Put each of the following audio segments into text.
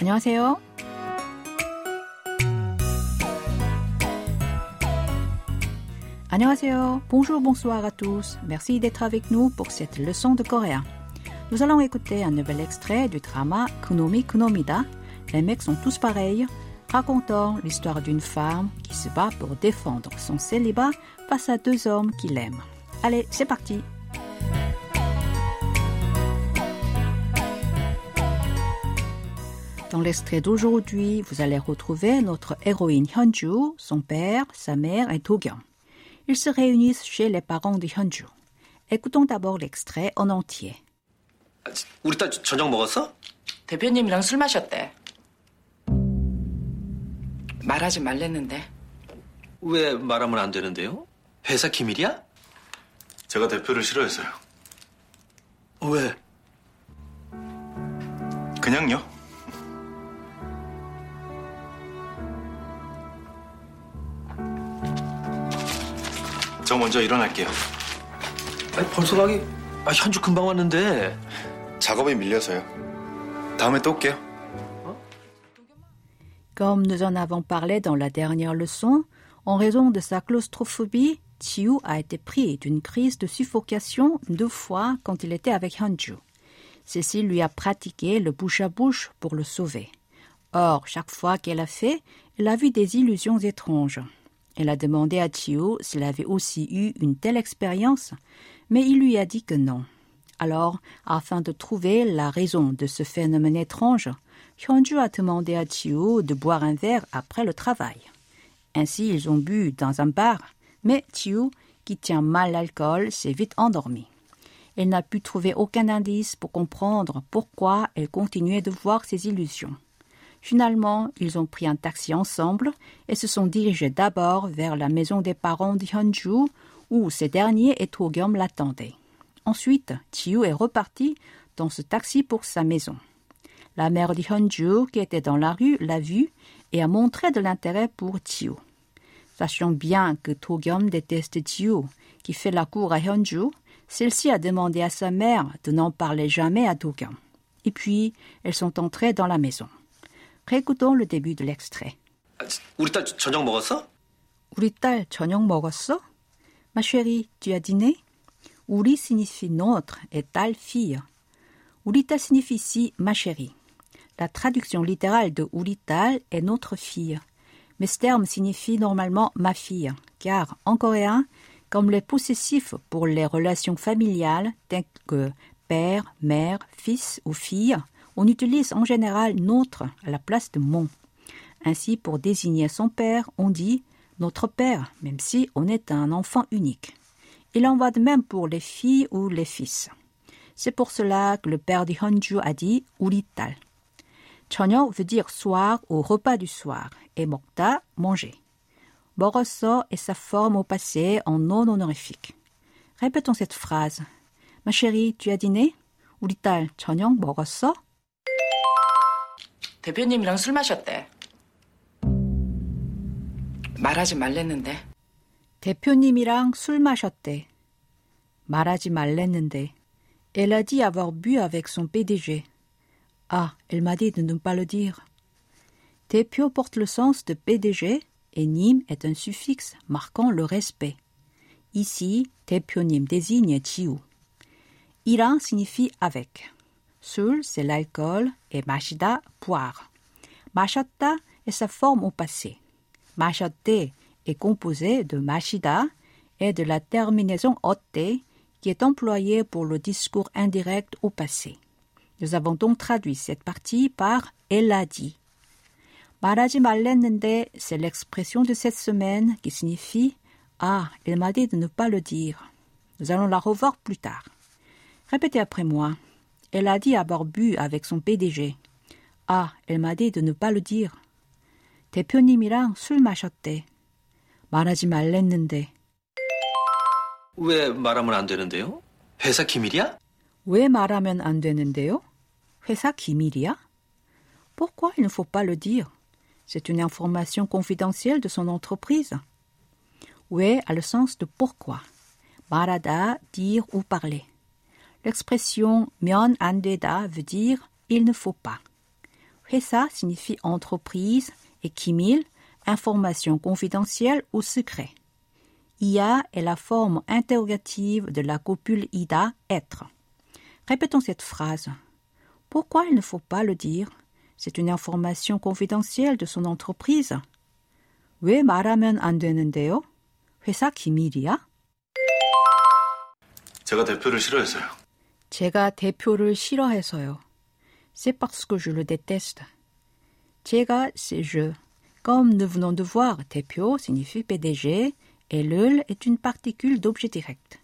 안녕하세요. 안녕하세요. Bonjour, bonsoir à tous. Merci d'être avec nous pour cette leçon de coréen. Nous allons écouter un nouvel extrait du drama Kunomi Kunomida. Les mecs sont tous pareils, racontant l'histoire d'une femme qui se bat pour défendre son célibat face à deux hommes qui l'aiment. Allez, c'est parti. Dans l'extrait d'aujourd'hui, vous allez retrouver notre héroïne Hyunju, son père, sa mère et Do-kyung. Ils se réunissent chez les parents de Hyunju. Écoutons d'abord l'extrait en entier. 우리 딸 저녁 먹었어? 대표님이랑 술 마셨대. 말하지 말랬는데. 왜 말하면 안 되는데요? 회사 기밀이야? 제가 대표를 싫어해서요. 왜? 그냥요. 저 먼저 일어날게요. 아니, 벌써 가기 아, 현주 금방 왔는데 작업이 밀려서요. 다음에 또 올게요. Comme nous en avons parlé dans la dernière leçon, en raison de sa claustrophobie, Chiu a été pris d'une crise de suffocation deux fois quand il était avec Hyunju. Cécile lui a pratiqué le bouche à bouche pour le sauver. Or, chaque fois qu'elle a fait, elle a vu des illusions étranges. Elle a demandé à Chiu s'il avait aussi eu une telle expérience, mais il lui a dit que non. Alors, afin de trouver la raison de ce phénomène étrange, Hyunju a demandé à Chiu de boire un verre après le travail. Ainsi, ils ont bu dans un bar, mais Chiu, qui tient mal l'alcool, s'est vite endormi. Elle n'a pu trouver aucun indice pour comprendre pourquoi elle continuait de voir ses illusions. Finalement, ils ont pris un taxi ensemble et se sont dirigés d'abord vers la maison des parents de où ces derniers et Togyum l'attendaient. Ensuite, Chiu est reparti dans ce taxi pour sa maison. La mère de qui était dans la rue, l'a vu et a montré de l'intérêt pour Chiu. Sachant bien que Togyum déteste Chiu, qui fait la cour à Hyunju, celle-ci a demandé à sa mère de n'en parler jamais à Togyum. Et puis, elles sont entrées dans la maison. Récoutons le début de l'extrait. Ma chérie, tu as dîné? Uri signifie notre et tal fille. Urita signifie ici ma chérie. La traduction littérale de Urital est notre fille. Mais ce terme signifie normalement ma fille, car en coréen, comme les possessifs pour les relations familiales telles que père, mère, fils ou fille, on utilise en général notre à la place de mon. Ainsi, pour désigner son père, on dit notre père, même si on est un enfant unique. Il en va de même pour les filles ou les fils. C'est pour cela que le père de Hyunju a dit 우리 딸. 저녁 veut dire soir au repas du soir et 먹다 manger. 먹었어 est sa forme au passé en non honorifique. Répétons cette phrase. Ma chérie, tu as dîné? 우리 딸 저녁 먹었어? 대표님이랑 술 마셨대. 말하지 말랬는데. 대표님이랑 술 마셨대. 말하지 말랬는데. Elle a dit avoir bu avec son PDG. Ah, elle m'a dit de ne pas le dire. 대표 porte le sens de PDG et 님 est un suffixe marquant le respect. Ici, 대표님 désigne Chiu. 이랑 signifie avec. 술, c'est l'alcool et 마시다, boire. 마셨다 est sa forme au passé. 마셨대 est composé de 마시다 et de la terminaison 어때 qui est employée pour le discours indirect au passé. Nous avons donc traduit cette partie par elle a dit. 말하지 말랬는데, c'est l'expression de cette semaine qui signifie Ah, elle m'a dit de ne pas le dire. Nous allons la revoir plus tard. Répétez après moi. Elle a dit avoir bu avec son PDG. Ah, elle m'a dit de ne pas le dire. 대표님이랑 술 마셨대. 말하지 말랬는데. 왜 말하면 안 되는데요? 회사 기밀이야? 왜 말하면 안 되는데요? 회사 기밀이야? Pourquoi il ne faut pas le dire? C'est une information confidentielle de son entreprise. 왜 a le sens de pourquoi. 말하다, dire ou parler. L'expression 면 안 되다 veut dire il ne faut pas. 회사 signifie entreprise et kimil, information confidentielle ou secret. IA est la forme interrogative de la copule ida, être. Répétons cette phrase. Pourquoi il ne faut pas le dire C'est une information confidentielle de son entreprise. 왜 말하면 안 되는데요? 회사 기밀이야? 제가 대표를 싫어해서요. 제가 대표를 싫어해서요. C'est parce que je le déteste. 제가, c'est je. Comme nous venons de voir, 대표 signifie PDG et le est une particule d'objet direct.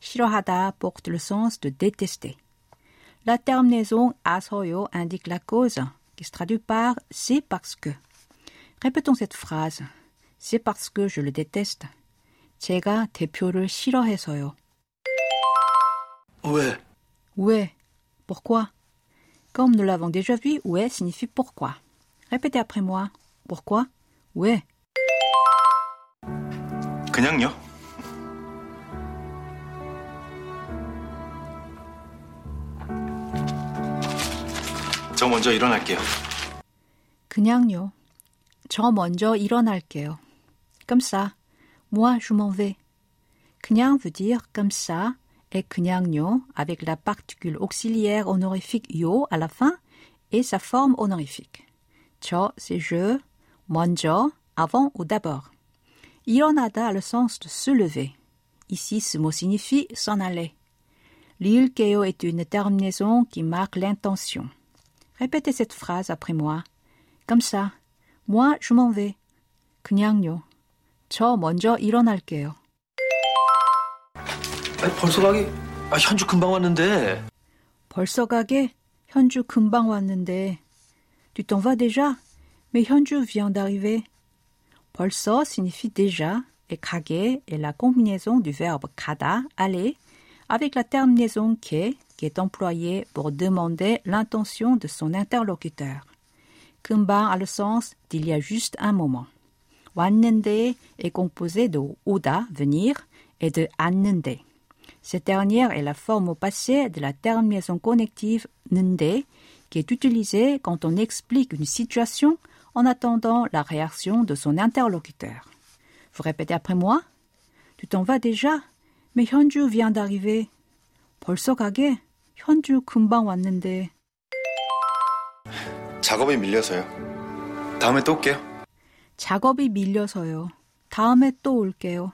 싫어하다 porte le sens de détester. La terminaison asoyo indique la cause, qui se traduit par c'est parce que. Répétons cette phrase. C'est parce que je le déteste. 제가 대표를 싫어해서요. 왜? Ouais. Pourquoi Comme nous l'avons déjà vu, ouais signifie pourquoi. Répétez après moi. Pourquoi Ouais. 그냥요. 저 먼저 일어날게요. 그냥요. 저 먼저 일어날게요. Comme ça. Moi, je m'en vais. 그냥 veut dire comme ça et 그냥요 avec la particule auxiliaire honorifique yo à la fin et sa forme honorifique. 저, c'est je, 먼저, avant ou d'abord. 일어나다 a le sens de se lever. Ici, ce mot signifie s'en aller. L'ilkeo est une terminaison qui marque l'intention. Répétez cette phrase après moi. Comme ça. Moi, je m'en vais. 그냥요. 저 먼저 일어날게요. 아니, 벌써 가기? 아, 현주 금방 왔는데. 벌써 가게? 현주 금방 왔는데. Tu t'en vas déjà? Mais 현주 vient d'arriver. 벌써 signifie déjà et 가게 est la combinaison du verbe 가다, aller, avec la terminaison que, qui est employée pour demander l'intention de son interlocuteur. 금방 a le sens d'il y a juste un moment. 왔는데 est composé de 오다, venir, et de 왔는데. Cette dernière est la forme au passé de la terminaison connective 는데, qui est utilisée quand on explique une situation en attendant la réaction de son interlocuteur. Vous répétez après moi Tu t'en vas déjà Mais 현주 vient d'arriver. 벌써 가게? 현주 금방 왔는데. 작업이 밀려서요. 다음에 또 올게요. 작업이 밀려서요. 다음에 또 올게요.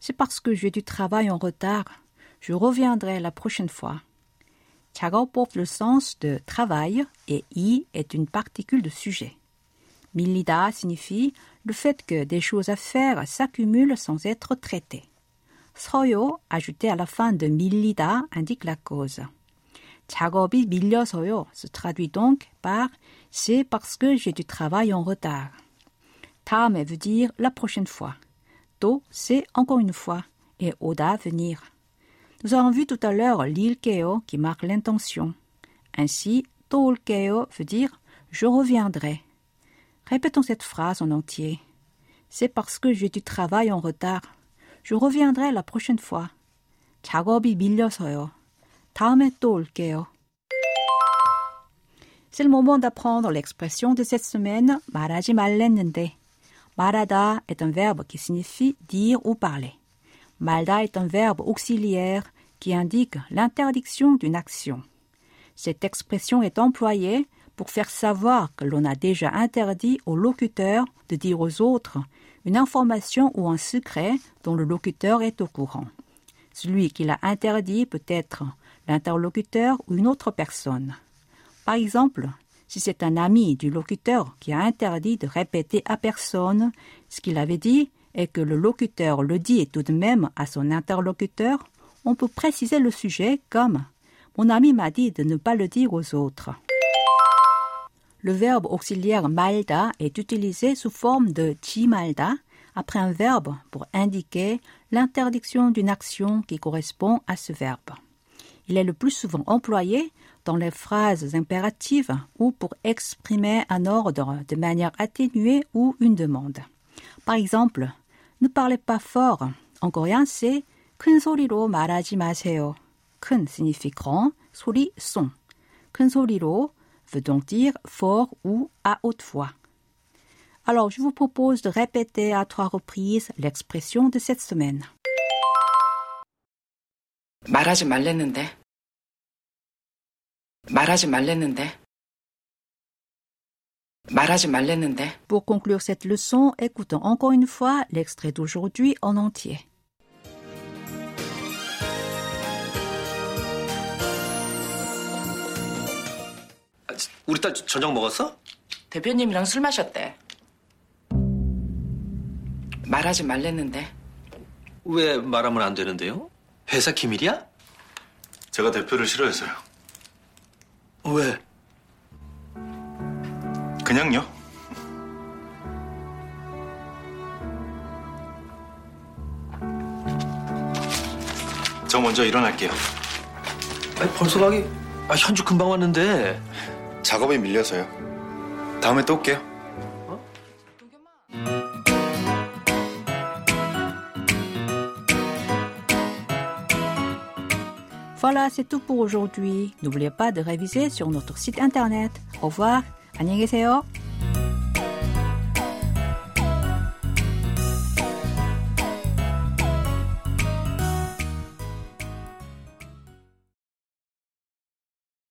C'est parce que j'ai du travail en retard. Je reviendrai la prochaine fois. 작업 porte le sens de travail et i est une particule de sujet. Millida signifie le fait que des choses à faire s'accumulent sans être traitées. 서요, ajouté à la fin de 밀리다, indique la cause. 작업이 밀려서요 se traduit donc par c'est parce que j'ai du travail en retard. 다음에 veut dire la prochaine fois. 또, c'est encore une fois. Et 오다 venir. Nous avons vu tout à l'heure l'ilkeo qui marque l'intention. Ainsi, 또 올게요 veut dire je reviendrai. Répétons cette phrase en entier. C'est parce que j'ai du travail en retard. Je reviendrai la prochaine fois. 작업이 밀려서요. 다음에 또 올게요. C'est le moment d'apprendre l'expression de cette semaine 말하지 말랬는데. 말하다 est un verbe qui signifie dire ou parler. 말다 est un verbe auxiliaire qui indique l'interdiction d'une action. Cette expression est employée pour faire savoir que l'on a déjà interdit au locuteur de dire aux autres une information ou un secret dont le locuteur est au courant. Celui qui l'a interdit peut être l'interlocuteur ou une autre personne. Par exemple, si c'est un ami du locuteur qui a interdit de répéter à personne ce qu'il avait dit et que le locuteur le dit tout de même à son interlocuteur, on peut préciser le sujet comme Mon ami m'a dit de ne pas le dire aux autres. Le verbe auxiliaire malda est utilisé sous forme de malda après un verbe pour indiquer l'interdiction d'une action qui correspond à ce verbe. Il est le plus souvent employé dans les phrases impératives ou pour exprimer un ordre de manière atténuée ou une demande. Par exemple, ne parlez pas fort. En coréen, c'est 큰 소리로 말하지 마세요. 큰 signifie grand, 소리 son. 큰 소리로 veut donc dire fort ou à haute voix. Alors, je vous propose de répéter à trois reprises l'expression de cette semaine. 말하지 말랬는데. 말하지 말랬는데. 말하지 말랬는데. Pour conclure cette leçon, écoutons encore une fois l'extrait d'aujourd'hui en entier. 우리 딸 저녁 먹었어? 대표님이랑 술 마셨대. 말하지 말랬는데. 왜 말하면 안 되는데요? 회사 기밀이야? 제가 대표를 싫어해서요. 왜? 그냥요. 저 먼저 일어날게요. 아니, 벌써 가기? 아, 현주 금방 왔는데. 작업이 밀려서요. 다음에 또 올게요. Voilà, c'est tout pour aujourd'hui. N'oubliez pas de réviser sur notre site internet. Au revoir. 안녕히 계세요.